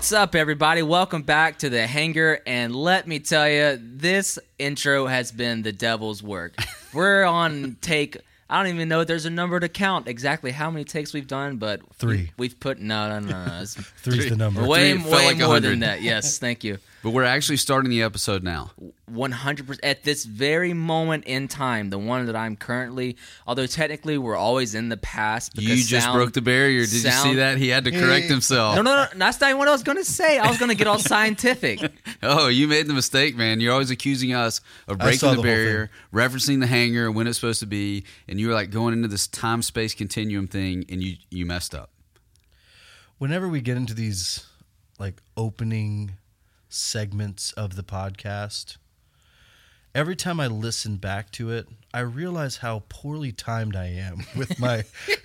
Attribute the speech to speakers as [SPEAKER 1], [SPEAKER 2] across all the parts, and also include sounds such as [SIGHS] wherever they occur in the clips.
[SPEAKER 1] what's up, everybody? Welcome back to the Hangar. And let me tell you, this intro has been the devil's work. [LAUGHS] We're on take. I don't even know if there's a number to count exactly how many takes we've done, but
[SPEAKER 2] Three.
[SPEAKER 1] We've put no, no, no, no. It's [LAUGHS]
[SPEAKER 2] Three's the number.
[SPEAKER 1] way,
[SPEAKER 3] Three, it
[SPEAKER 1] way
[SPEAKER 3] like
[SPEAKER 1] more
[SPEAKER 3] 100.
[SPEAKER 1] than that. Yes, thank you. [LAUGHS]
[SPEAKER 3] But we're actually starting the episode now.
[SPEAKER 1] 100% at this very moment in time the one that i'm currently although technically we're always in the past
[SPEAKER 3] You just
[SPEAKER 1] sound-
[SPEAKER 3] broke the barrier. Did you see that? He had to correct himself.
[SPEAKER 1] no, no, no, that's not even what I was going to say. I was going to get all scientific. [LAUGHS]
[SPEAKER 3] Oh, you made the mistake, man. You're always accusing us of breaking the,
[SPEAKER 2] the
[SPEAKER 3] barrier, referencing the hangar when it's supposed to be, and you were like going into this time space continuum thing, and you you messed up.
[SPEAKER 2] Whenever we get into these like opening segments of the podcast, every time I listen back to it, I realize how poorly timed I am [LAUGHS] with my [LAUGHS]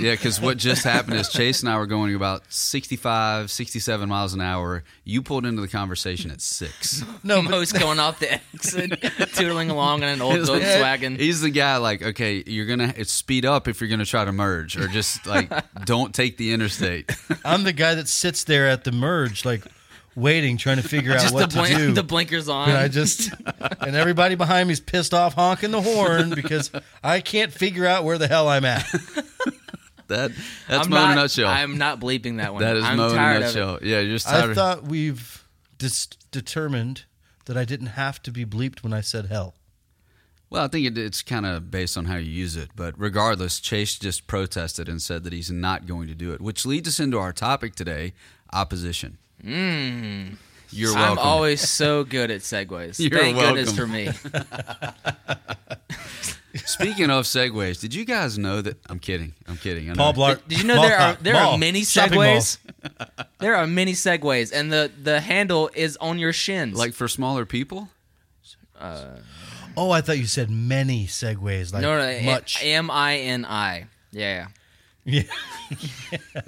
[SPEAKER 3] Yeah, because what just happened is Chase and I were going about 65, 67 miles an hour. You pulled into the conversation at six.
[SPEAKER 2] No, but-
[SPEAKER 1] Mo's going off the exit, [LAUGHS] tootling along in an old Volkswagen.
[SPEAKER 3] He's the guy like, okay, you're gonna speed up if you're gonna try to merge, or just like don't take the interstate.
[SPEAKER 2] I'm the guy that sits there at the merge like waiting trying to figure out
[SPEAKER 1] Just the,
[SPEAKER 2] what to do.
[SPEAKER 1] the blinkers on. [LAUGHS]
[SPEAKER 2] and I just and everybody behind me's pissed off honking the horn because I can't figure out where the hell I'm at. [LAUGHS]
[SPEAKER 3] That that's
[SPEAKER 1] I'm
[SPEAKER 3] Mo
[SPEAKER 1] not,
[SPEAKER 3] in a nutshell.
[SPEAKER 1] I'm not bleeping that one.
[SPEAKER 3] that is
[SPEAKER 1] I'm
[SPEAKER 3] Mo in a
[SPEAKER 1] tired of it.
[SPEAKER 3] nutshell. Yeah, you're just tired.
[SPEAKER 2] I
[SPEAKER 3] of-
[SPEAKER 2] thought we've dis- determined that I didn't have to be bleeped when I said hell.
[SPEAKER 3] Well, I think it, it's kind of based on how you use it. But regardless, Chase just protested and said that he's not going to do it, which leads us into our topic today opposition.
[SPEAKER 1] Mm.
[SPEAKER 3] You're welcome.
[SPEAKER 1] I'm always so good at segues. [LAUGHS]
[SPEAKER 3] You're
[SPEAKER 1] Thank goodness for
[SPEAKER 3] welcome.
[SPEAKER 1] me. [LAUGHS]
[SPEAKER 3] Speaking of segues, did you guys know that? I'm kidding. I'm kidding. I know.
[SPEAKER 2] Paul Blart.
[SPEAKER 1] Did you know there are there
[SPEAKER 2] mall,
[SPEAKER 1] are many
[SPEAKER 2] shopping
[SPEAKER 1] Segways? [LAUGHS] there are many Segways, and the the handle is on your shins.
[SPEAKER 3] Like for smaller people?
[SPEAKER 2] Oh, I thought you said many Segways. Like
[SPEAKER 1] no, no,
[SPEAKER 2] much.
[SPEAKER 1] M I N I. Yeah.
[SPEAKER 2] Yeah. [LAUGHS]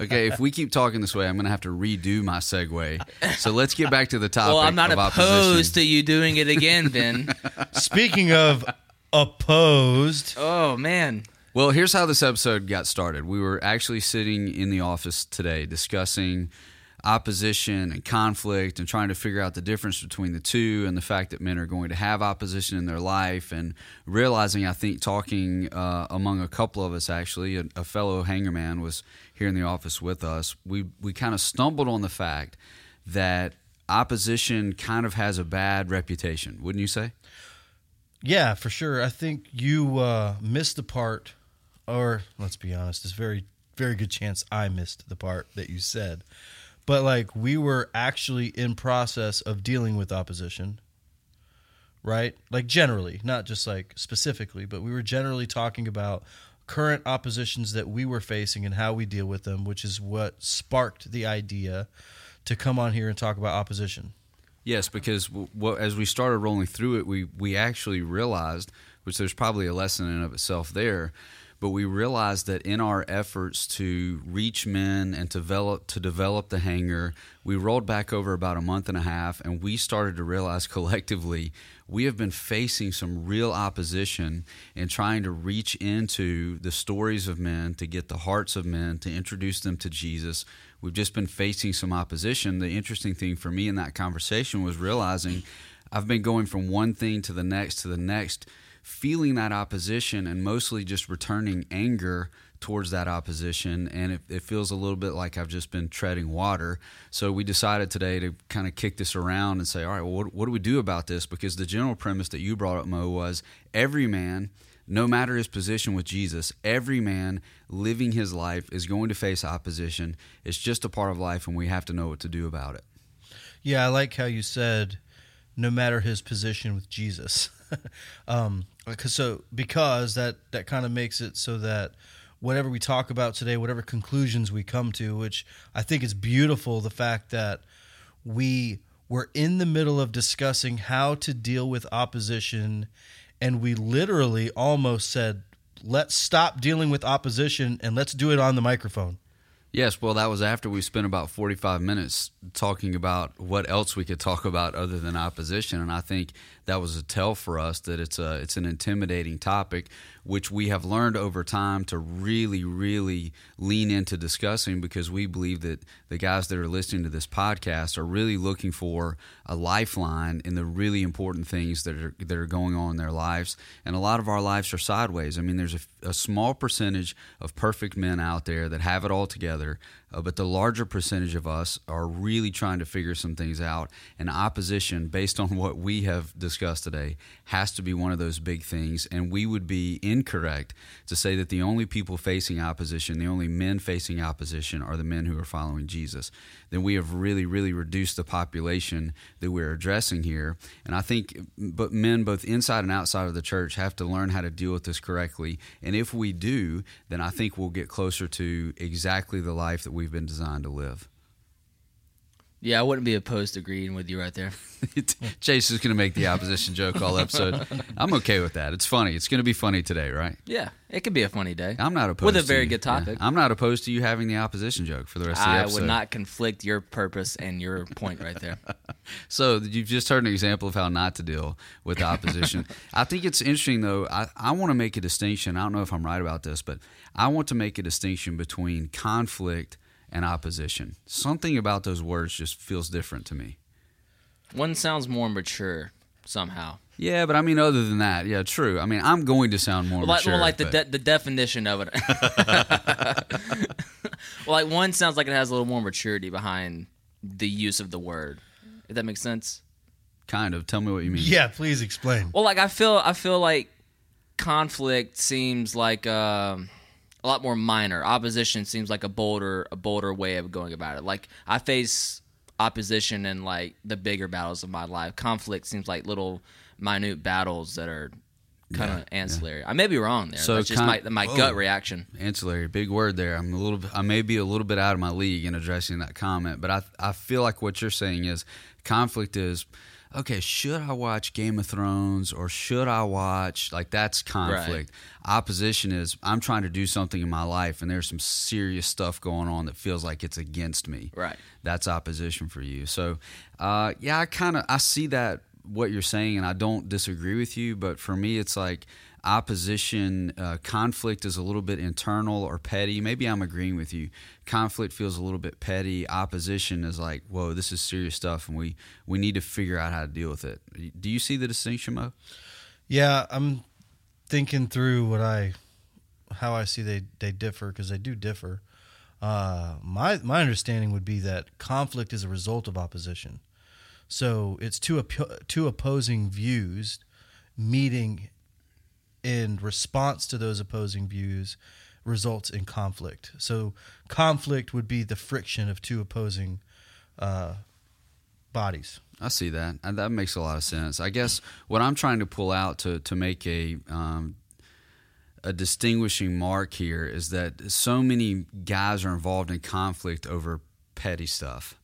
[SPEAKER 3] Okay, if we keep talking this way, I'm going to have to redo my segue. So let's get back to the topic.
[SPEAKER 1] Well, I'm not
[SPEAKER 3] of
[SPEAKER 1] opposed
[SPEAKER 3] opposition.
[SPEAKER 1] to you doing it again, Ben. [LAUGHS]
[SPEAKER 2] Speaking of opposed,
[SPEAKER 1] oh man.
[SPEAKER 3] Well, here's how this episode got started. We were actually sitting in the office today discussing opposition and conflict and trying to figure out the difference between the two and the fact that men are going to have opposition in their life and realizing, I think, talking uh, among a couple of us actually, a, a fellow hangarman was here in the office with us. We, we kind of stumbled on the fact that opposition kind of has a bad reputation, wouldn't you say?
[SPEAKER 2] yeah, for sure. I think you uh, missed the part, or let's be honest, there's very, very good chance I missed the part that you said. But like we were actually in process of dealing with opposition, right? Like generally, not just like specifically, but we were generally talking about current oppositions that we were facing and how we deal with them, which is what sparked the idea to come on here and talk about opposition.
[SPEAKER 3] Yes, because w- w- as we started rolling through it, we we actually realized, which there's probably a lesson in of itself there, but we realized that in our efforts to reach men and develop to develop the hangar, we rolled back over about a month and a half, and we started to realize [LAUGHS] collectively we have been facing some real opposition in trying to reach into the stories of men, to get the hearts of men, to introduce them to Jesus. We've just been facing some opposition. The interesting thing for me in that conversation was realizing I've been going from one thing to the next to the next, feeling that opposition and mostly just returning anger towards that opposition. And it, it feels a little bit like I've just been treading water. So we decided today to kind of kick this around and say, all right, well, what, what do we do about this? Because the general premise that you brought up, Mo, was every man no matter his position with Jesus, every man living his life is going to face opposition. It's just a part of life, and we have to know what to do about it.
[SPEAKER 2] Yeah, I like how you said, no matter his position with Jesus, [LAUGHS] um, so because that that kind of makes it so that whatever we talk about today, whatever conclusions we come to, which I think is beautiful, the fact that we were in the middle of discussing how to deal with opposition, and we literally almost said, "Let's stop dealing with opposition and let's do it on the microphone."
[SPEAKER 3] Yes, well, that was after we spent about 45 minutes talking about what else we could talk about other than opposition, and I think that was a tell for us that it's a it's an intimidating topic, which we have learned over time to really, really lean into discussing because we believe that the guys that are listening to this podcast are really looking for a lifeline in the really important things that are that are going on in their lives, and a lot of our lives are sideways. I mean, there's a, a small percentage of perfect men out there that have it all together together. Uh, but the larger percentage of us are really trying to figure some things out. And opposition, based on what we have discussed today, has to be one of those big things. And we would be incorrect to say that the only people facing opposition, the only men facing opposition, are the men who are following Jesus. Then we have really, really reduced the population that we're addressing here. And I think but men, both inside and outside of the church, have to learn how to deal with this correctly. And if we do, then I think we'll get closer to exactly the life that we've been designed to live.
[SPEAKER 1] Yeah, I wouldn't be opposed to agreeing with you right there. [LAUGHS]
[SPEAKER 3] Chase is going to make the opposition joke all episode. [LAUGHS] I'm okay with that. It's funny. It's going to be funny today, right?
[SPEAKER 1] Yeah, it could be a funny day.
[SPEAKER 3] I'm not opposed
[SPEAKER 1] with a very good topic.
[SPEAKER 3] Yeah. I'm not opposed to you having the opposition joke for the rest of the
[SPEAKER 1] I
[SPEAKER 3] episode.
[SPEAKER 1] would not conflict your purpose and your point right there. [LAUGHS]
[SPEAKER 3] So you've just heard an example of how not to deal with opposition. I think it's interesting though. I, I want to make a distinction. I don't know if I'm right about this, but I want to make a distinction between conflict and opposition. Something about those words just feels different to me.
[SPEAKER 1] One sounds more mature somehow.
[SPEAKER 3] Yeah, but I mean, other than that, yeah, true. I mean, I'm going to sound more
[SPEAKER 1] Well, like,
[SPEAKER 3] mature.
[SPEAKER 1] well, like the de- the definition of it. [LAUGHS] [LAUGHS] well, like one sounds like it has a little more maturity behind the use of the word. If that makes sense.
[SPEAKER 3] kind of. Tell me what you mean.
[SPEAKER 2] Yeah, please explain.
[SPEAKER 1] Well, like I feel, I feel like conflict seems like um, a lot more minor. Opposition seems like a bolder, a bolder way of going about it. Like I face opposition in like the bigger battles of my life. Conflict seems like little minute battles that are kind of ancillary. I may be wrong there.
[SPEAKER 3] So
[SPEAKER 1] That's just my my
[SPEAKER 3] Whoa.
[SPEAKER 1] gut reaction.
[SPEAKER 3] ancillary big word there i'm a little i may be a little bit out of my league in addressing that comment but i i feel like what you're saying is conflict is okay should i watch game of thrones or should i watch like that's conflict. Opposition is i'm trying to do something in my life and there's some serious stuff going on that feels like it's against me.
[SPEAKER 1] Right.
[SPEAKER 3] that's opposition for you. So uh, yeah i kind of i see that what you're saying and i don't disagree with you but for me it's like opposition uh, conflict is a little bit internal or petty. Maybe i'm agreeing with you. Conflict feels a little bit petty. Opposition is like whoa this is serious stuff and we we need to figure out how to deal with it. Do you see the distinction mo?
[SPEAKER 2] Yeah, I'm thinking through what I, how I see they they differ because they do differ. Uh, my my understanding would be that conflict is a result of opposition. So it's two oppo- two opposing views meeting in response to those opposing views results in conflict. So conflict would be the friction of two opposing uh, bodies.
[SPEAKER 3] I see that. That makes a lot of sense. I guess what I'm trying to pull out to to make a um, a distinguishing mark here is that so many guys are involved in conflict over petty stuff.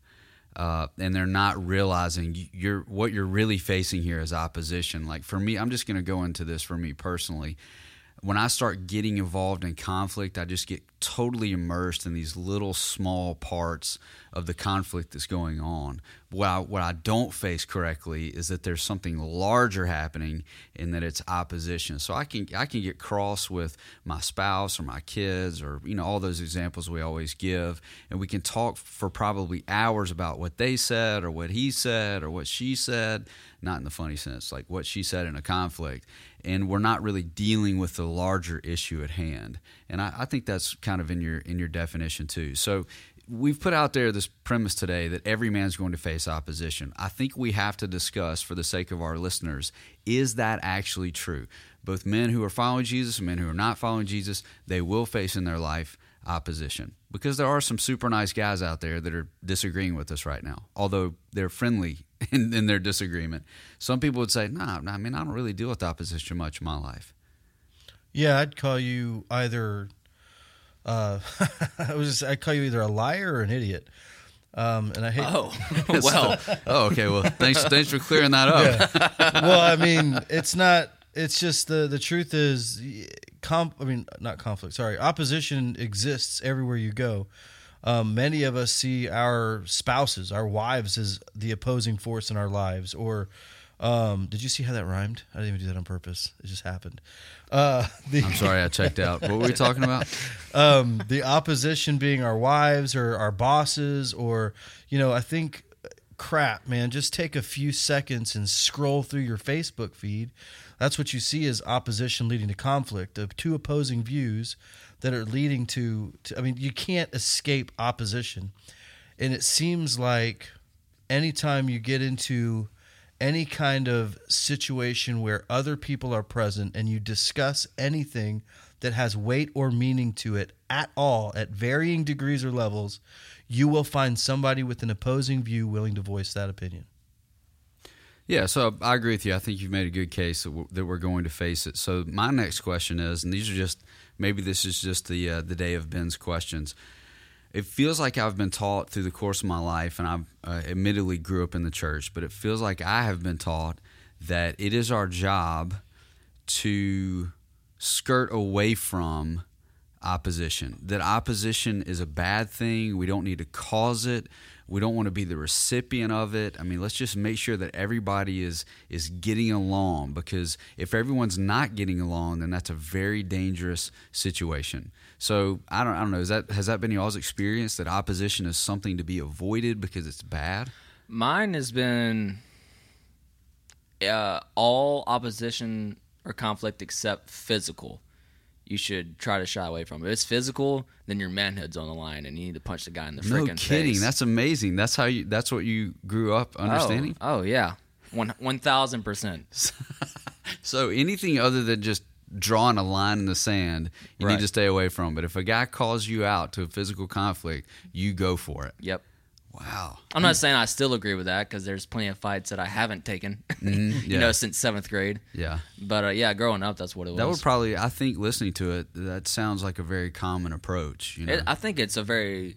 [SPEAKER 3] Uh, and they're not realizing you're what you're really facing here is opposition. Like for me, I'm just going to go into this for me personally. When I start getting involved in conflict, I just get totally immersed in these little small parts of the conflict that's going on. What I, what I don't face correctly is that there's something larger happening and that it's opposition. So I can I can get cross with my spouse or my kids or you know all those examples we always give, and we can talk for probably hours about what they said or what he said or what she said, not in the funny sense, like what she said in a conflict, and we're not really dealing with the larger issue at hand. And I, I think that's kind of in your in your definition too. So we've put out there this premise today that every man's going to face opposition. I think we have to discuss, for the sake of our listeners, is that actually true? Both men who are following Jesus and men who are not following Jesus, they will face in their life opposition because there are some super nice guys out there that are disagreeing with us right now, although they're friendly [LAUGHS] in, in their disagreement. Some people would say, "Nah, I mean, I don't really deal with opposition much in my life."
[SPEAKER 2] Yeah, I'd call you either. Uh, [LAUGHS] I was. I'd call you either a liar or an idiot. Um, and I hate.
[SPEAKER 1] Oh, [LAUGHS] well,
[SPEAKER 3] oh, okay. Well, thanks, thanks for clearing that up.
[SPEAKER 2] well, I mean, it's not. It's just the the truth is, comp. I mean, not conflict. Sorry, opposition exists everywhere you go. Um, many of us see our spouses, our wives, as the opposing force in our lives. Or um, did you see how that rhymed? I didn't even do that on purpose. It just happened. Uh, [LAUGHS] the,
[SPEAKER 3] I'm sorry, I checked out. What were we talking about? [LAUGHS]
[SPEAKER 2] um, the opposition being our wives or our bosses, or you know, I think crap, man. Just take a few seconds and scroll through your Facebook feed. That's what you see is opposition leading to conflict of two opposing views that are leading to, to I mean, you can't escape opposition. And it seems like anytime you get into any kind of situation where other people are present and you discuss anything that has weight or meaning to it at all at varying degrees or levels, you will find somebody with an opposing view willing to voice that opinion.
[SPEAKER 3] Yeah, so I agree with you. I think you've made a good case that we're going to face it. So my next question is, and these are just maybe this is just the uh, the day of Ben's questions. It feels like I've been taught through the course of my life, and I uh, admittedly grew up in the church, but it feels like I have been taught that it is our job to skirt away from opposition. That opposition is a bad thing. We don't need to cause it. We don't want to be the recipient of it. I mean, let's just make sure that everybody is is getting along because if everyone's not getting along, then that's a very dangerous situation. So I don't I don't know. Is that has that been y'all's experience that opposition is something to be avoided because it's bad?
[SPEAKER 1] Mine has been uh, all opposition or conflict except physical you should try to shy away from it. If it's physical, then your manhood's on the line, and you need to punch the guy in the freaking.
[SPEAKER 3] No kidding.
[SPEAKER 1] Face.
[SPEAKER 3] That's amazing. That's how you. That's what you grew up oh, understanding.
[SPEAKER 1] Oh, oh yeah, one one thousand percent. [LAUGHS]
[SPEAKER 3] So anything other than just drawing a line in the sand, you right. need to stay away from. But if a guy calls you out to a physical conflict, you go for it.
[SPEAKER 1] Yep.
[SPEAKER 3] Wow.
[SPEAKER 1] I'm not saying I still agree with that because there's plenty of fights that I haven't taken, [LAUGHS] mm, yeah. you know, since seventh grade.
[SPEAKER 3] Yeah.
[SPEAKER 1] But uh, yeah, growing up, that's what it was.
[SPEAKER 3] That would probably, I think, listening to it, that sounds like a very common approach. You know?
[SPEAKER 1] It, I think it's a very,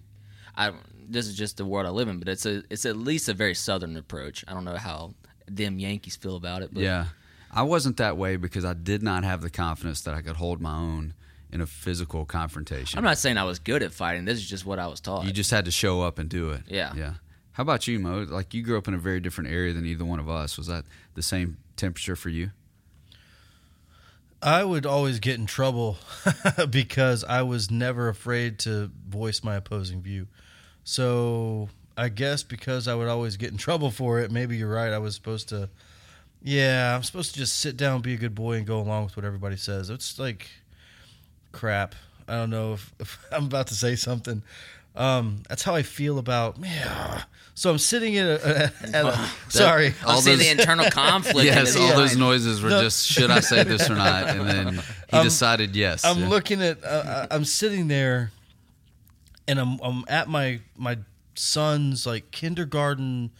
[SPEAKER 1] I this is just the world I live in, but it's a it's at least a very southern approach. I don't know how them Yankees feel about it. But.
[SPEAKER 3] Yeah. I wasn't that way because I did not have the confidence that I could hold my own in a physical confrontation.
[SPEAKER 1] I'm not saying I was good at fighting. This is just what I was taught.
[SPEAKER 3] You just had to show up and do it.
[SPEAKER 1] Yeah.
[SPEAKER 3] Yeah. How about you, Mo? Like you grew up in a very different area than either one of us. Was that the same temperature for you?
[SPEAKER 2] I would always get in trouble [LAUGHS] because I was never afraid to voice my opposing view. So I guess because I would always get in trouble for it, maybe you're right. I was supposed to, yeah, I'm supposed to just sit down, be a good boy, and go along with what everybody says. It's like crap. I don't know if, if [LAUGHS] I'm about to say something. Um, that's how I feel about. Yeah. So I'm sitting in a. a, a [LAUGHS] sorry, [LAUGHS]
[SPEAKER 1] I'll see the internal conflict.
[SPEAKER 3] yes, all those noises were no. just should I say this or not, and then he um, decided yes.
[SPEAKER 2] I'm yeah. looking at. Uh, uh, I'm sitting there, and I'm I'm at my my son's like kindergarten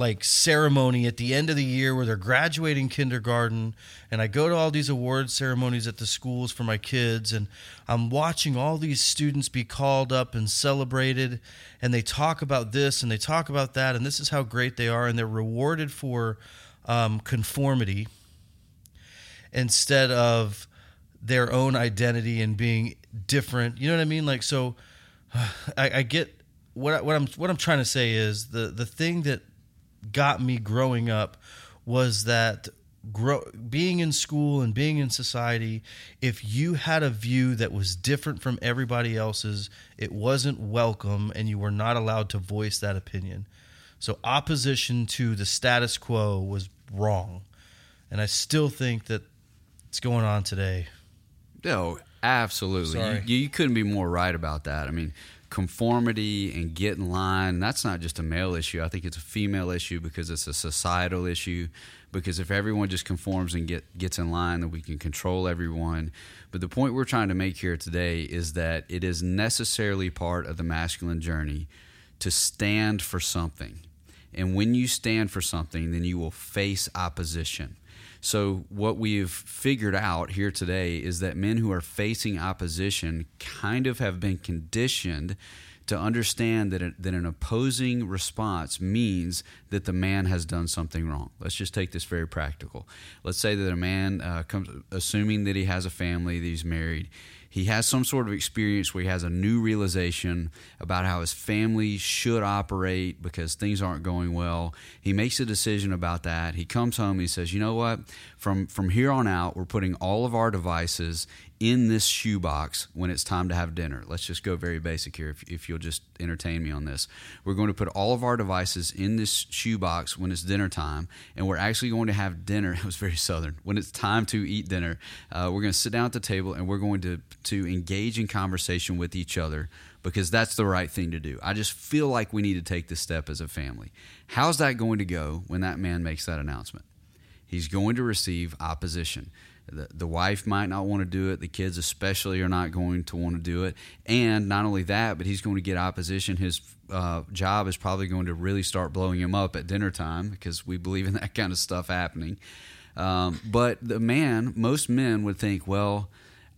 [SPEAKER 2] like ceremony at the end of the year where they're graduating kindergarten and I go to all these award ceremonies at the schools for my kids and I'm watching all these students be called up and celebrated and they talk about this and they talk about that and this is how great they are and they're rewarded for um, conformity instead of their own identity and being different. You know what I mean? Like so [SIGHS] I, I get what, what I'm what I'm trying to say is the the thing that got me growing up was that grow, being in school and being in society, if you had a view that was different from everybody else's, it wasn't welcome and you were not allowed to voice that opinion. So opposition to the status quo was wrong. And I still think that it's going on today.
[SPEAKER 3] No, absolutely. You, you couldn't be more right about that. I mean, conformity and get in line that's not just a male issue. I think it's a female issue because it's a societal issue. Because if everyone just conforms and get gets in line then we can control everyone. But the point we're trying to make here today is that it is necessarily part of the masculine journey to stand for something. And when you stand for something then you will face opposition so, what we've figured out here today is that men who are facing opposition kind of have been conditioned to understand that, that an opposing response means that the man has done something wrong. Let's just take this very practical. Let's say that a man uh, comes, assuming that he has a family, that he's married, he has some sort of experience where he has a new realization about how his family should operate because things aren't going well. He makes a decision about that. He comes home he says, "You know what? From from here on out, we're putting all of our devices in this shoebox when it's time to have dinner. Let's just go very basic here, if, if you'll just entertain me on this. We're going to put all of our devices in this shoebox when it's dinner time, and we're actually going to have dinner. [LAUGHS] It was very southern. When it's time to eat dinner, uh, we're going to sit down at the table and we're going to, to engage in conversation with each other because that's the right thing to do. I just feel like we need to take this step as a family. How's that going to go when that man makes that announcement? He's going to receive opposition. The, the wife might not want to do it. The kids, especially, are not going to want to do it. And not only that, but he's going to get opposition. His uh, job is probably going to really start blowing him up at dinner time because we believe in that [LAUGHS] kind of stuff happening. Um, but the man, most men would think, well,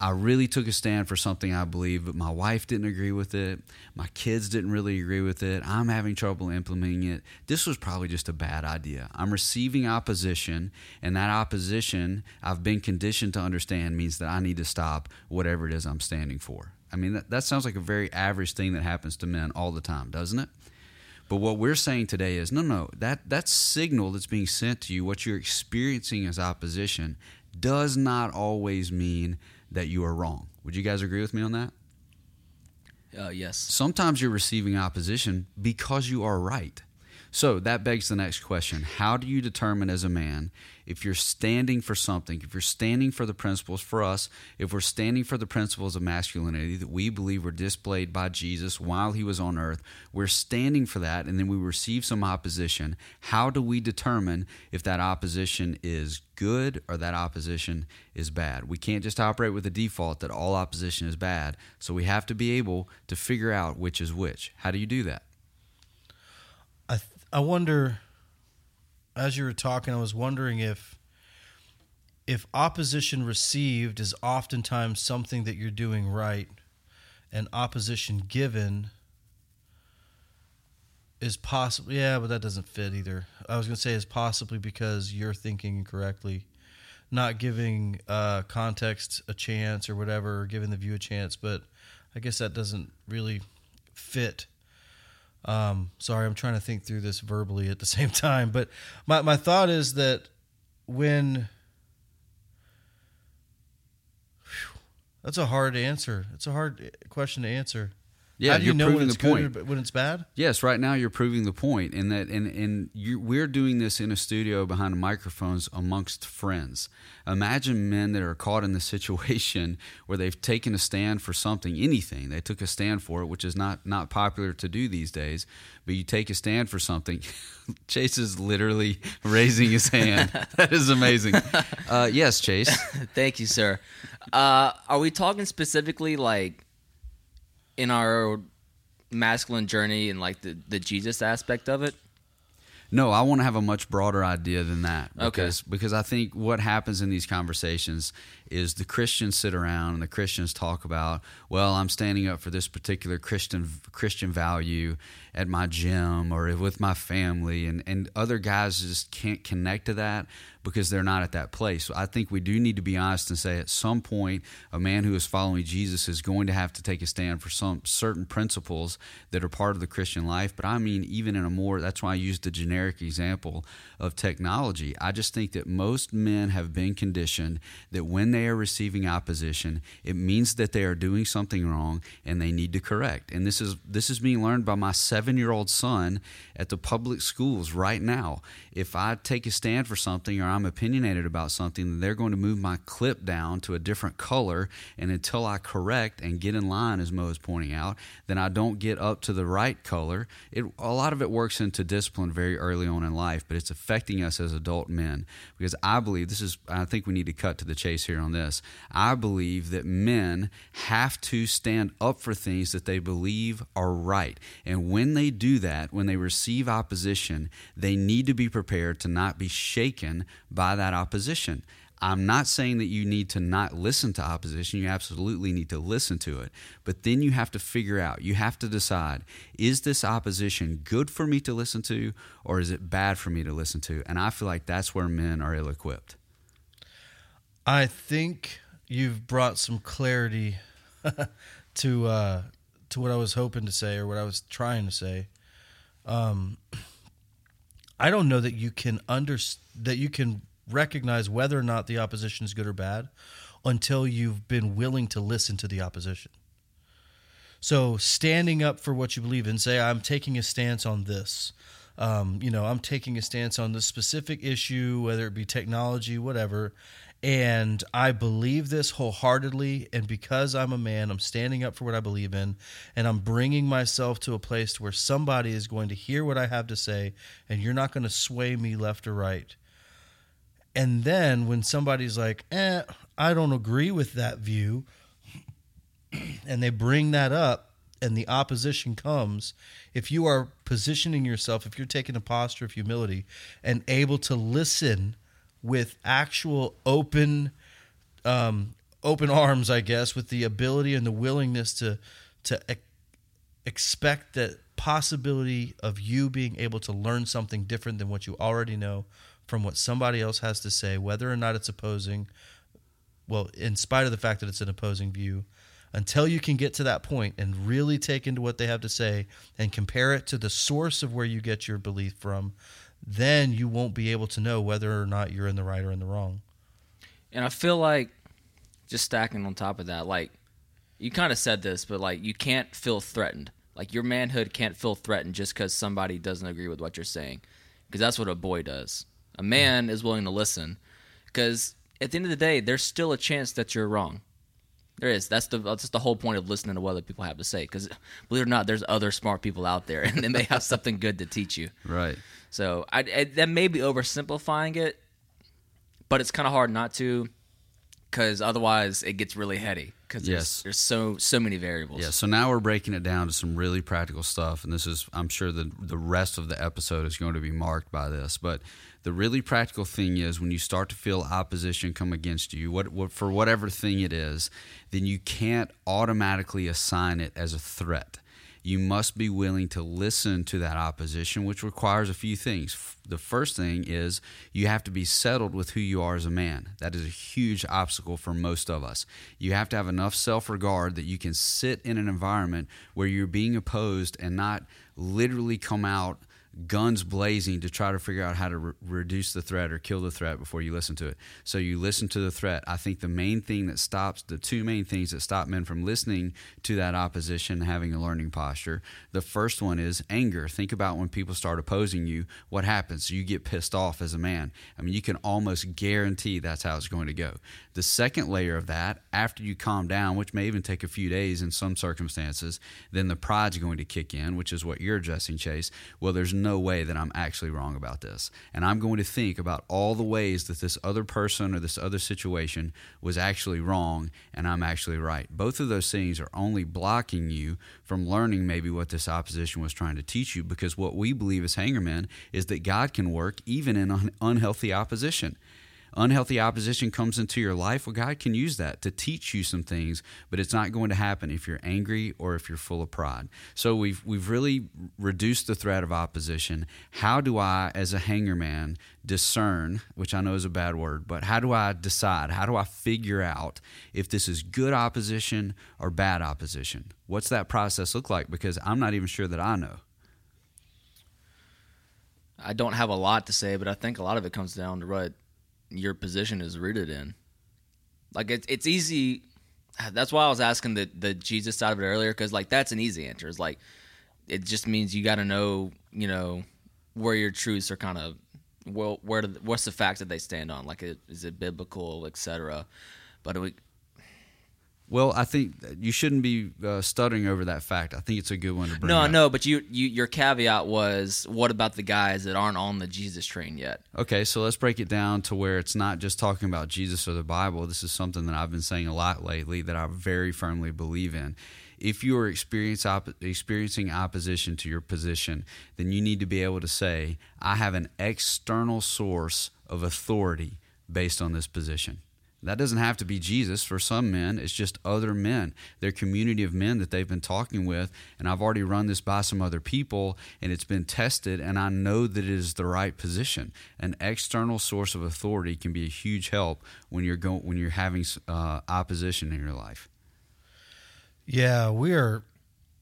[SPEAKER 3] I really took a stand for something I believe, but my wife didn't agree with it. My kids didn't really agree with it. I'm having trouble implementing it. This was probably just a bad idea. I'm receiving opposition, and that opposition I've been conditioned to understand means that I need to stop whatever it is I'm standing for. I mean, that, that sounds like a very average thing that happens to men all the time, doesn't it? But what we're saying today is no, no, that, that signal that's being sent to you, what you're experiencing as opposition, does not always mean that you are wrong. Would you guys agree with me on that?
[SPEAKER 1] Uh, yes.
[SPEAKER 3] Sometimes you're receiving opposition because you are right. So that begs the next question How do you determine as a man if you're standing for something, if you're standing for the principles for us, if we're standing for the principles of masculinity that we believe were displayed by Jesus while he was on earth, we're standing for that, and then we receive some opposition? How do we determine if that opposition is good or that opposition is bad? We can't just operate with the default that all opposition is bad, so we have to be able to figure out which is which. How do you do that?
[SPEAKER 2] I wonder. As you were talking, I was wondering if if opposition received is oftentimes something that you're doing right, and opposition given is possibly yeah, but that doesn't fit either. I was going to say is possibly because you're thinking incorrectly, not giving uh, context a chance or whatever, or giving the view a chance. But I guess that doesn't really fit um, sorry, I'm trying to think through this verbally at the [LAUGHS] same time. But my, my thought is that when. Whew, that's a hard answer. It's a hard question to answer.
[SPEAKER 3] Yeah,
[SPEAKER 2] How do you
[SPEAKER 3] you're
[SPEAKER 2] know
[SPEAKER 3] proving
[SPEAKER 2] when it's
[SPEAKER 3] the point.
[SPEAKER 2] good or when it's bad?
[SPEAKER 3] Yes, right now you're proving the point. point, and that and and you, we're doing this in a studio behind microphones amongst friends. Imagine men that are caught in the [LAUGHS] situation where they've taken a stand for something, anything. They took a stand for it, which is not not popular to do these days. But you take a stand for something. [LAUGHS] Chase is literally [LAUGHS] raising his hand. that is amazing. Uh, yes, Chase.
[SPEAKER 1] Thank you, sir. Uh, are we talking specifically like in our masculine journey and like the, the Jesus aspect of it?
[SPEAKER 3] No, I want to have a much broader idea than that.
[SPEAKER 1] Okay.
[SPEAKER 3] Because, because I think what happens in these conversations is the Christians sit around and the Christians talk about, well, I'm standing up for this particular Christian Christian value at my gym or with my family, and, and other guys just can't connect to that because they're not at that place. So I think we do need to be honest and say at some point, a man who is following Jesus is going to have to take a stand for some certain principles that are part of the Christian life. But I mean, even in a more, that's why I used the generic example of technology. I just think that most men have been conditioned that when they are receiving opposition, it means that they are doing something wrong and they need to correct. And this is this is being learned by my seven year old son at the public schools right now. If I take a stand for something or I'm opinionated about something, they're going to move my clip down to a different color. And until I correct and get in line, as Mo is pointing out, then I don't get up to the right color. It, a lot of it works into discipline very early on in life, but it's affecting us as adult men because I believe this is, I think we need to cut to the chase here this. I believe that men have to stand up for things that they believe are right. And when they do that, when they receive opposition, they need to be prepared to not be shaken by that opposition. I'm not saying that you need to not listen to opposition. You absolutely need to listen to it. But then you have to figure out, you have to decide is this opposition good for me to listen to or is it bad for me to listen to? And I feel like that's where men are ill equipped.
[SPEAKER 2] I think you've brought some clarity [LAUGHS] to uh, to what I was hoping to say or what I was trying to say. Um, I don't know that you can under that you can recognize whether or not the opposition is good or bad until you've been willing to listen to the opposition. So standing up for what you believe in, say I'm taking a stance on this. Um, you know, I'm taking a stance on this specific issue, whether it be technology, whatever, and I believe this wholeheartedly. And because I'm a man, I'm standing up for what I believe in, and I'm bringing myself to a place where somebody is going to hear what I have to say, and you're not going to sway me left or right. And then when somebody's like, eh, I don't agree with that view, [CLEARS THROAT] and they bring that up, and the opposition comes, if you are positioning yourself, if you're taking a posture of humility and able to listen with actual open, um, open arms, I guess, with the ability and the willingness to to e- expect that possibility of you being able to learn something different than what you already know from what somebody else has to say, whether or not it's opposing. Well, in spite of the fact that it's an opposing view, until you can get to that point and really take into what they have to say and compare it to the source of where you get your belief from, then you won't be able to know whether or not you're in the right or in the wrong.
[SPEAKER 1] And I feel like just stacking on top of that, like you kind of said this, but like you can't feel threatened. Like your manhood can't feel threatened just because somebody doesn't agree with what you're saying, because that's what a boy does. A man is willing to listen, because at the end of the day, there's still a chance that you're wrong. There is. That's the that's just the whole point of listening to what other people have to say. Because believe it or not, there's other smart people out there, [LAUGHS] and they may have something good to teach you.
[SPEAKER 3] Right.
[SPEAKER 1] So I, I that may be oversimplifying it, but it's kind of hard not to, because otherwise it gets really heady. Because there's,
[SPEAKER 3] Yes.
[SPEAKER 1] there's so so many variables.
[SPEAKER 3] Yeah, so now we're breaking it down to some really practical stuff, and this is, I'm sure, the the rest of the episode is going to be marked by this. But the really practical thing is when you start to feel opposition come against you, what, what for whatever thing it is, then you can't automatically assign it as a threat. You must be willing to listen to that opposition, which requires a few things. The first thing is you have to be settled with who you are as a man. That is a huge obstacle for most of us. You have to have enough self regard that you can sit in an environment where you're being opposed and not literally come out guns blazing to try to figure out how to re- reduce the threat or kill the threat before you listen to it. So you listen to the threat. I think the main thing that stops the two main things that stop men from listening to that opposition, having a learning posture. The first one is anger. Think about when people start opposing you, what happens? You get pissed off as a man. I mean, you can almost guarantee that's how it's going to go. The second layer of that, after you calm down, which may even take a few days in some circumstances, then the pride's going to kick in, which is what you're addressing, Chase. Well, there's no way that I'm actually wrong about this. And I'm going to think about all the ways that this other person or this other situation was actually wrong and I'm actually right. Both of those things are only blocking you from learning maybe what this opposition was trying to teach you because what we believe as hangarmen is that God can work even in un- unhealthy opposition unhealthy opposition comes into your life, well, God can use that to teach you some things, but it's not going to happen if you're angry or if you're full of pride. So we've we've really reduced the threat of opposition. How do I, as a hangar man, discern, which I know is a bad word, but how do I decide? How do I figure out if this is good opposition or bad opposition? What's that process look like? Because I'm not even sure that I know.
[SPEAKER 1] I don't have a lot to say, but I think a lot of it comes down to what your position is rooted in. Like it's it's easy. That's why I was asking the the Jesus side of it earlier, because like that's an easy answer. It's like it just means you got to know, you know, where your truths are kind of well, where do, what's the facts that they stand on? Like, is it biblical, etc. But we,
[SPEAKER 3] Well, I think you shouldn't be uh, stuttering over that fact. I think it's a good one to bring
[SPEAKER 1] no,
[SPEAKER 3] up.
[SPEAKER 1] no. But you, you, your caveat was, what about the guys that aren't on the Jesus train yet?
[SPEAKER 3] Okay, so let's break it down to where it's not just talking about Jesus or the Bible. This is something that I've been saying a lot lately that I very firmly believe in. If you are experience op- experiencing opposition to your position, then you need to be able to say, I have an external source of authority based on this position. That doesn't have to be Jesus. For some men, it's just other men, their community of men that they've been talking with. And I've already run this by some other people, and it's been tested, and I know that it is the right position. An external source of authority can be a huge help when you're going when you're having uh, opposition in your life.
[SPEAKER 2] Yeah, we are.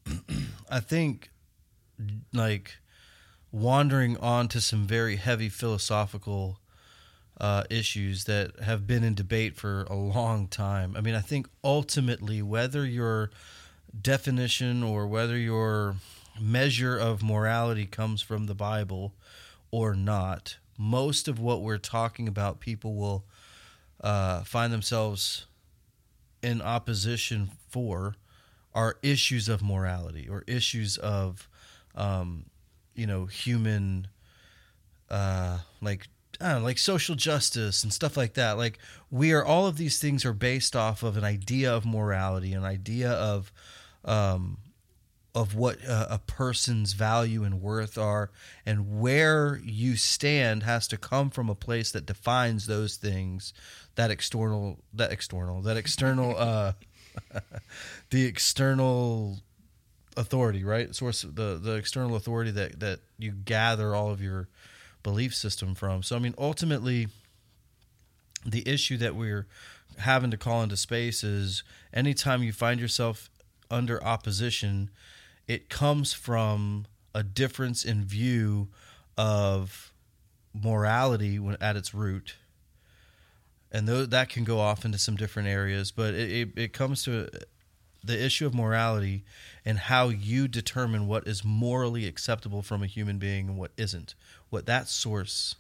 [SPEAKER 2] [CLEARS THROAT] I think, like, wandering on to some very heavy philosophical uh, issues that have been in debate for a long time. I mean, I think ultimately, whether your definition or whether your measure of morality comes from the Bible or not, most of what we're talking about, people will uh, find themselves in opposition for are issues of morality or issues of, um, you know, human, uh, like I don't know, like social justice and stuff like that. Like we are all of these things are based off of an idea of morality, an idea of um, of what a, a person's value and worth are, and where you stand has to come from a place that defines those things. That external, that external, that external, [LAUGHS] uh, [LAUGHS] the external authority, right? Source the the external authority that that you gather all of your belief system from. So I mean, ultimately, the issue that we're having to call into space is anytime you find yourself under opposition, it comes from a difference in view of morality when, at its root. And th- that can go off into some different areas, but it, it, it comes to the issue of morality and how you determine what is morally acceptable from a human being and what isn't, what that source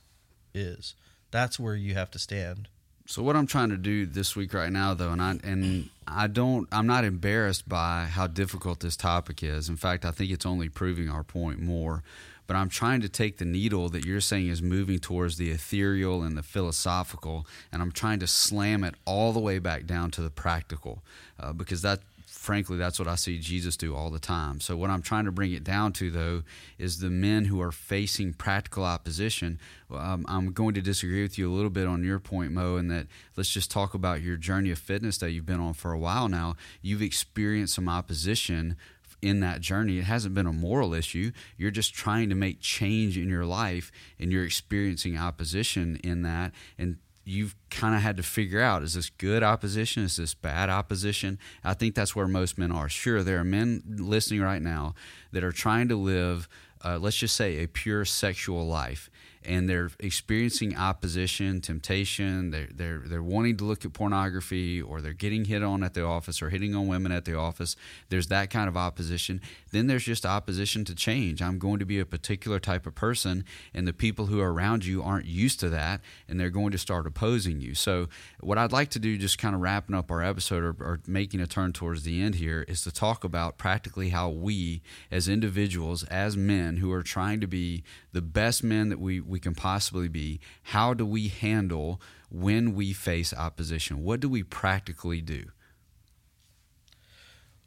[SPEAKER 2] is. That's where you have to stand.
[SPEAKER 3] So what I'm trying to do this week right now though and I and I don't I'm not embarrassed by how difficult this topic is. In fact, I think it's only proving our point more. But I'm trying to take the needle that you're saying is moving towards the ethereal and the philosophical, and I'm trying to slam it all the way back down to the practical, uh, because that frankly, that's what I see Jesus do all the time. So, what I'm trying to bring it down to, though, is the men who are facing practical opposition. Um, I'm going to disagree with you a little bit on your point, Mo, and that let's just talk about your journey of fitness that you've been on for a while now. You've experienced some opposition in that journey. It hasn't been a moral issue. You're just trying to make change in your life, and you're experiencing opposition in that. And you've kind of had to figure out is this good opposition? Is this bad opposition? I think that's where most men are. Sure there are men listening right now that are trying to live uh, let's just say a pure sexual life and they're experiencing opposition, temptation. They're they're they're wanting to look at pornography, or they're getting hit on at the office, or hitting on women at the office. There's that kind of opposition. Then there's just opposition to change. I'm going to be a particular type of person, and the people who are around you aren't used to that, and they're going to start opposing you. So, what I'd like to do, just kind of wrapping up our episode or, or making a turn towards the end here, is to talk about practically how we, as individuals, as men who are trying to be the best men that we we can possibly be, how do we handle when we face opposition? What do we practically do?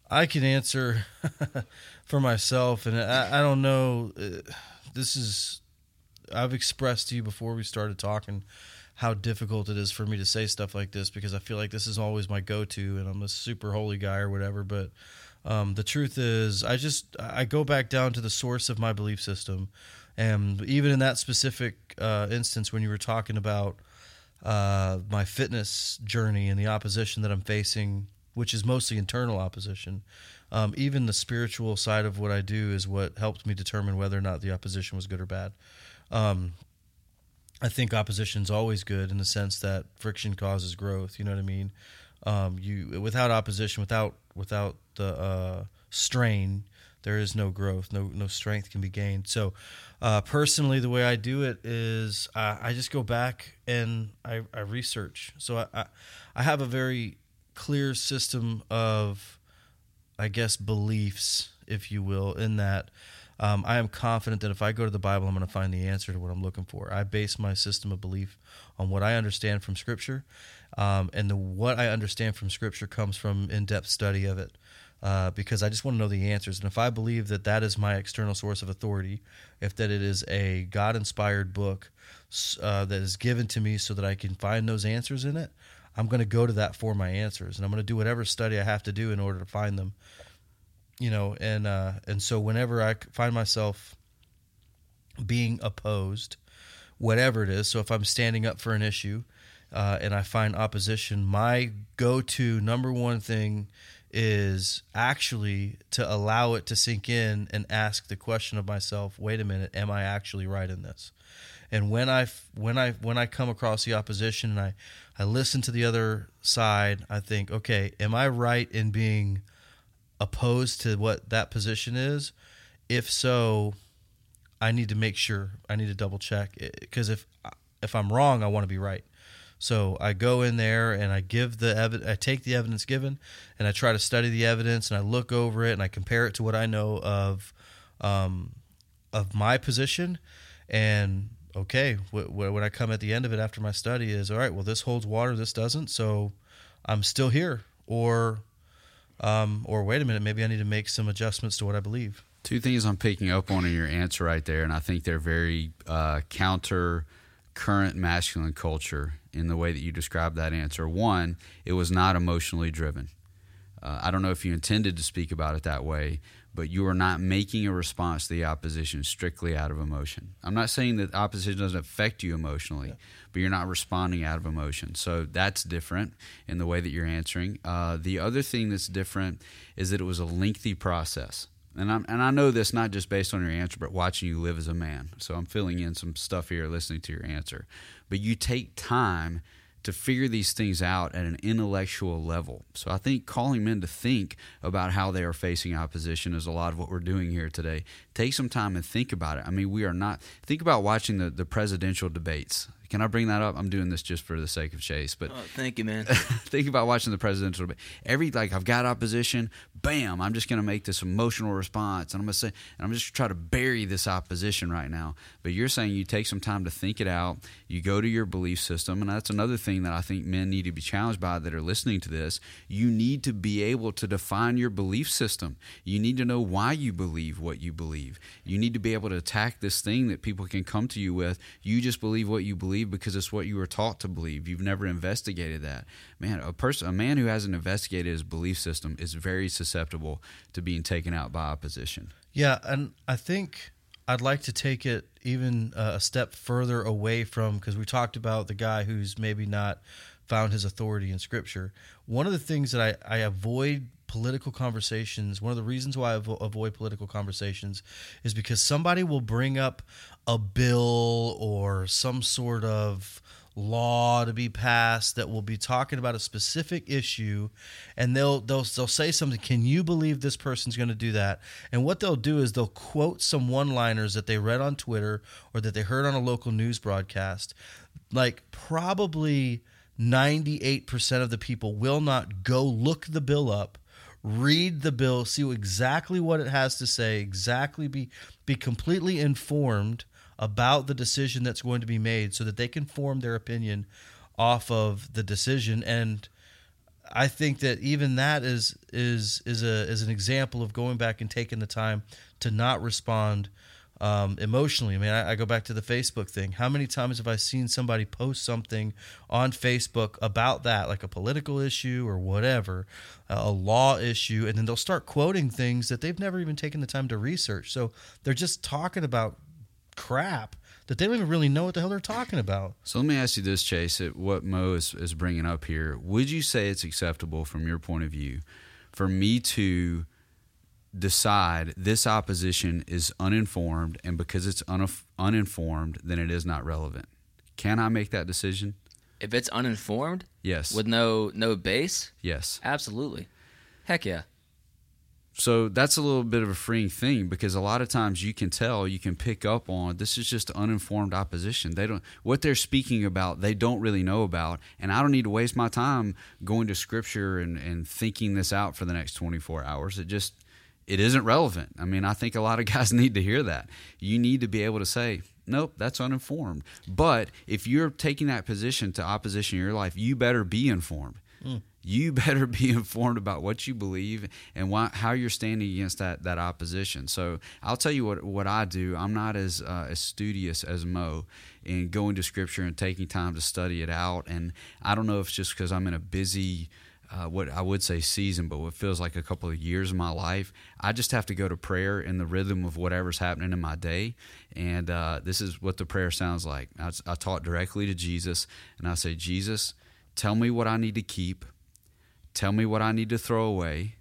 [SPEAKER 2] I can answer [LAUGHS] for myself, and I, I don't know. Uh, this is I've expressed to you before we started talking how difficult it is for me to say stuff like this because I feel like this is always my go-to, and I'm a super holy guy or whatever. But um, the truth is, I just I go back down to the source of my belief system, and even in that specific uh, instance, when you were talking about uh, my fitness journey and the opposition that I'm facing, which is mostly internal opposition, um, even the spiritual side of what I do is what helped me determine whether or not the opposition was good or bad. Um, I think opposition is always good in the sense that friction causes growth. You know what I mean? Um, you without opposition, without without the uh, strain, there is no growth. No no strength can be gained. So, uh, personally, the way I do it is uh, I just go back and I, I research. So I, I, I have a very clear system of, I guess, beliefs, if you will, in that. Um, I am confident that if I go to the Bible, I'm going to find the answer to what I'm looking for. I base my system of belief on what I understand from Scripture, um, and the what I understand from Scripture comes from in-depth study of it uh, because I just want to know the answers. And if I believe that that is my external source of authority, if that it is a God inspired book uh, that is given to me so that I can find those answers in it, I'm going to go to that for my answers, and I'm going to do whatever study I have to do in order to find them. You know, and uh, and so whenever I find myself being opposed, whatever it is, so if I'm standing up for an issue uh, and I find opposition, my go-to number one thing is actually to allow it to sink in and ask the question of myself, wait a minute, am I actually right in this? And when I when I when I come across the opposition and I I listen to the other side, I think, okay, am I right in being opposed to what that position is? If so, I need to make sure I need to double check eh, because if if I'm wrong, I want to be right. So I go in there and I give the evidence. I take the evidence given, and I try to study the evidence, and I look over it, and I compare it to what I know of, um, of my position, and okay, when I come at the end of it after my study is all right. Well, this holds water, this doesn't, so I'm still here, or, um, or wait a minute, maybe I need to make some adjustments to what I believe.
[SPEAKER 3] Two things I'm picking up on in your answer right there, and I think they're very uh, counter current masculine culture in the way that you described that answer. One, it was not emotionally driven. Uh, I don't know if you intended to speak about it that way, but you are not making a response to the opposition strictly out of emotion. I'm not saying that opposition doesn't affect you emotionally, yeah. but you're not responding out of emotion. So that's different in the way that you're answering. Uh, the other thing that's different is that it was a lengthy process and i and I know this not just based on your answer, but watching you live as a man. So I'm filling in some stuff here, listening to your answer. But you take time to figure these things out at an intellectual level. So I think calling men to think about how they are facing opposition is a lot of what we're doing here today. Take some time and think about it. I mean, we are not think about watching the, the presidential debates. Can I bring that up? I'm doing this just for the sake of chase, but
[SPEAKER 1] oh, thank you, man. [LAUGHS]
[SPEAKER 3] think about watching the presidential debate. Every like I've got opposition, bam! I'm just going to make this emotional response, and I'm going to say, and I'm just try to bury this opposition right now. But you're saying you take some time to think it out. You go to your belief system, and that's another thing that I think men need to be challenged by that are listening to this. You need to be able to define your belief system. You need to know why you believe what you believe. You need to be able to attack this thing that people can come to you with. You just believe what you believe believe because it's what you were taught to believe. You've never investigated that. Man, a person, a man who hasn't investigated his belief system is very susceptible to being taken out by opposition.
[SPEAKER 2] Yeah, and I think I'd like to take it even uh, a step further away from because we talked about the guy who's maybe not found his authority in Scripture. One of the things that I, I avoid political conversations, one of the reasons why I avoid political conversations is because somebody will bring up a bill or some sort of law to be passed that will be talking about a specific issue and they'll they'll they'll say something can you believe this person's going to do that? And what they'll do is they'll quote some one-liners that they read on Twitter or that they heard on a local news broadcast. Like probably 98% of the people will not go look the bill up read the bill see exactly what it has to say exactly be be completely informed about the decision that's going to be made so that they can form their opinion off of the decision and I think that even that is is is a is an example of going back and taking the time to not respond um, emotionally. I mean, I, I, go back to the Facebook thing. How many times have I seen somebody post something on Facebook about that, like a political issue or whatever, a law issue, and then they'll start quoting things that they've never even taken the time to research. So they're just talking about crap that they don't even really know what the hell they're talking about.
[SPEAKER 3] So let me ask you this, Chase. What Mo is, is bringing up here, would you say it's acceptable from your point of view for me to decide this opposition is uninformed, and because it's uninformed, then it is not relevant? Can I make that decision?
[SPEAKER 1] If it's uninformed,
[SPEAKER 3] yes,
[SPEAKER 1] with no no base,
[SPEAKER 3] yes,
[SPEAKER 1] absolutely, heck yeah
[SPEAKER 3] so that's a little bit of a freeing thing because a lot of times you can tell you can pick up on this is just uninformed opposition. They don't what they're speaking about they don't really know about. And i don't need to waste my time going to scripture and, and thinking this out for the next 24 hours. It just it isn't relevant. I mean i think a lot of [LAUGHS] guys need to hear that. You need to be able to say nope that's uninformed. But if you're taking that position to opposition in your life you better be informed. Mm you [LAUGHS] better be informed about what you believe and why, how you're standing against that, that opposition. So I'll tell you what, what I do. I'm not as, uh, as studious as Mo in going to Scripture and taking time to study it out. And I don't know if it's just because I'm in a busy, uh, what I would say season, but what feels like a couple of years of my life, I just have to go to prayer in the rhythm of whatever's happening in my day. And uh, this is what the prayer sounds like. I, I talk directly to Jesus, and I say, Jesus, tell me what I need to keep Tell me what I need to throw away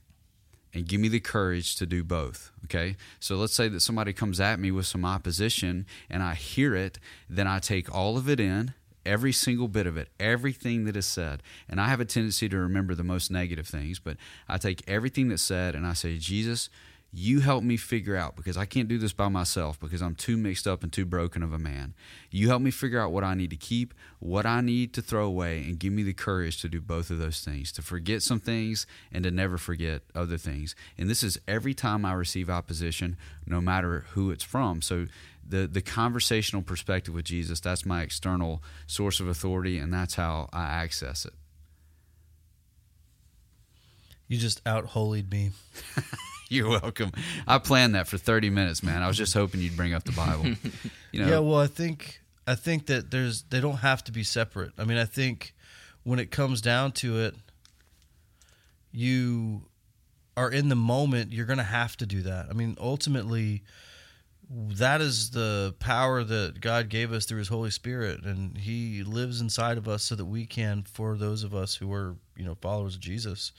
[SPEAKER 3] and give me the courage to do both. Okay. So let's say that somebody comes at me with some opposition and I hear it, then I take all of it in, every single bit of it, everything that is said. And I have a tendency to remember the most negative things, but I take everything that's said and I say, Jesus, you help me figure out because I can't do this by myself because I'm too mixed up and too broken of a man. You help me figure out what I need to keep, what I need to throw away, and give me the courage to do both of those things to forget some things and to never forget other things. And this is every time I receive opposition, no matter who it's from. So, the, the conversational perspective with Jesus, that's my external source of authority, and that's how I access it.
[SPEAKER 2] You just out holied me. [LAUGHS] [LAUGHS]
[SPEAKER 3] You're welcome. I planned that for 30 minutes, man. I was just hoping you'd bring up the Bible. You know,
[SPEAKER 2] yeah, well, I think I think that there's they don't have to be separate. I mean, I think when it comes down to it, you are in the moment. You're going to have to do that. I mean, ultimately, that is the power that God gave us through His Holy Spirit, and He lives inside of us so that we can, for those of us who are you know followers of Jesus,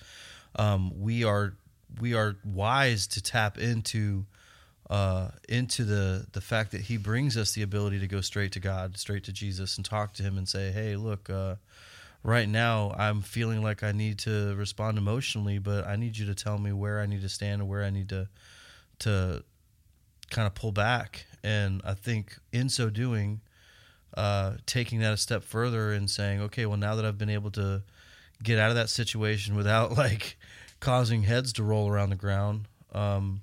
[SPEAKER 2] um, we are we are wise to tap into uh, into the the fact that He brings us the ability to go straight to God, straight to Jesus, and talk to Him and say, "Hey, look." Uh, right now, I'm feeling like I need to respond emotionally, but I need you to tell me where I need to stand and where I need to to kind of pull back. And I think in so doing, uh, taking that a step further and saying, okay, well, now that I've been able to get out of that situation without [LAUGHS] like causing heads to roll around the ground. Um,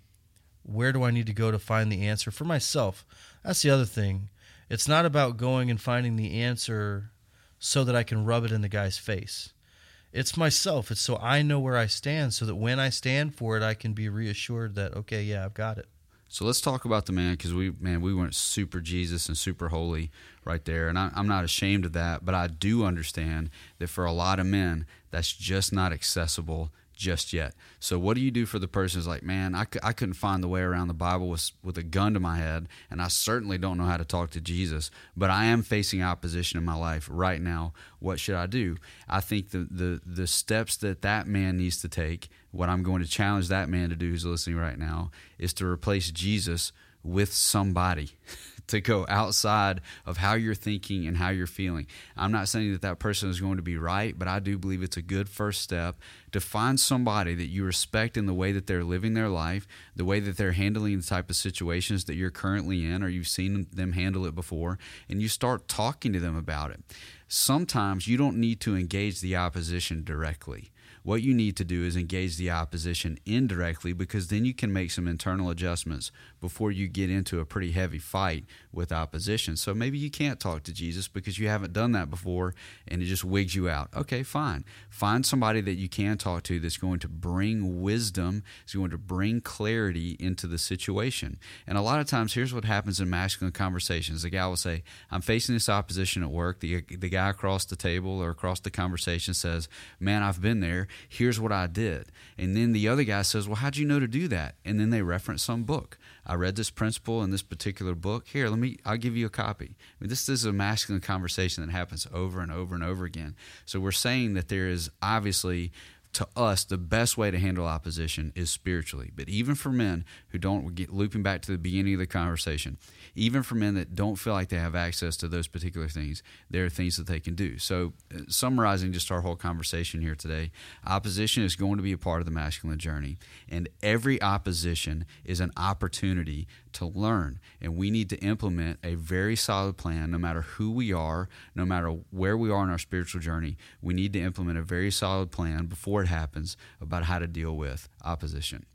[SPEAKER 2] where do I need to go to find the answer for myself? That's the other thing. It's not about going and finding the answer so that I can rub it in the guy's face. It's myself. It's so I know where I stand so that when I stand for it, I can be reassured that, okay, yeah, I've got it.
[SPEAKER 3] So let's talk about the man because we, man, we went super Jesus and super holy right there. And I, I'm not ashamed of that, but I do understand that for a lot of men, that's just not accessible just yet. So what do you do for the person who's like, man, I, I couldn't find the way around the Bible with, with a gun to my head, and I certainly don't know how to talk to Jesus, but I am facing opposition in my life right now. What should I do? I think the, the, the steps that that man needs to take, what I'm going to challenge that man to do who's listening right now, is to replace Jesus with somebody. [LAUGHS] to go outside of how you're thinking and how you're feeling. I'm not saying that that person is going to be right, but I do believe it's a good first step to find somebody that you respect in the way that they're living their life, the way that they're handling the type of situations that you're currently in or you've seen them handle it before, and you start talking to them about it. Sometimes you don't need to engage the opposition directly what you need to do is engage the opposition indirectly because then you can make some internal adjustments before you get into a pretty heavy fight with opposition. So maybe you can't talk to Jesus because you haven't done that before and it just wigs you out. Okay, fine. Find somebody that you can talk to that's going to bring wisdom, is going to bring clarity into the situation. And a lot of times, here's what happens in masculine conversations the guy will say, I'm facing this opposition at work. The, the guy across the table or across the conversation says, Man, I've been there here's what I did. And then the other guy says, Well, how'd you know to do that? And then they reference some book. I read this principle in this particular book. Here, let me, I'll give you a copy. I mean, this is a masculine conversation that happens over and over and over again. So we're saying that there is obviously to us, the best way to handle opposition is spiritually. But even for men who don't get looping back to the beginning of the conversation, even for men that don't feel like they have access to those particular things, there are things that they can do. So, uh, summarizing just our whole conversation here today, opposition is going to be a part of the masculine journey, and every opposition is an opportunity to learn. And we need to implement a very solid plan, no matter who we are, no matter where we are in our spiritual journey. We need to implement a very solid plan before it happens about how to deal with opposition.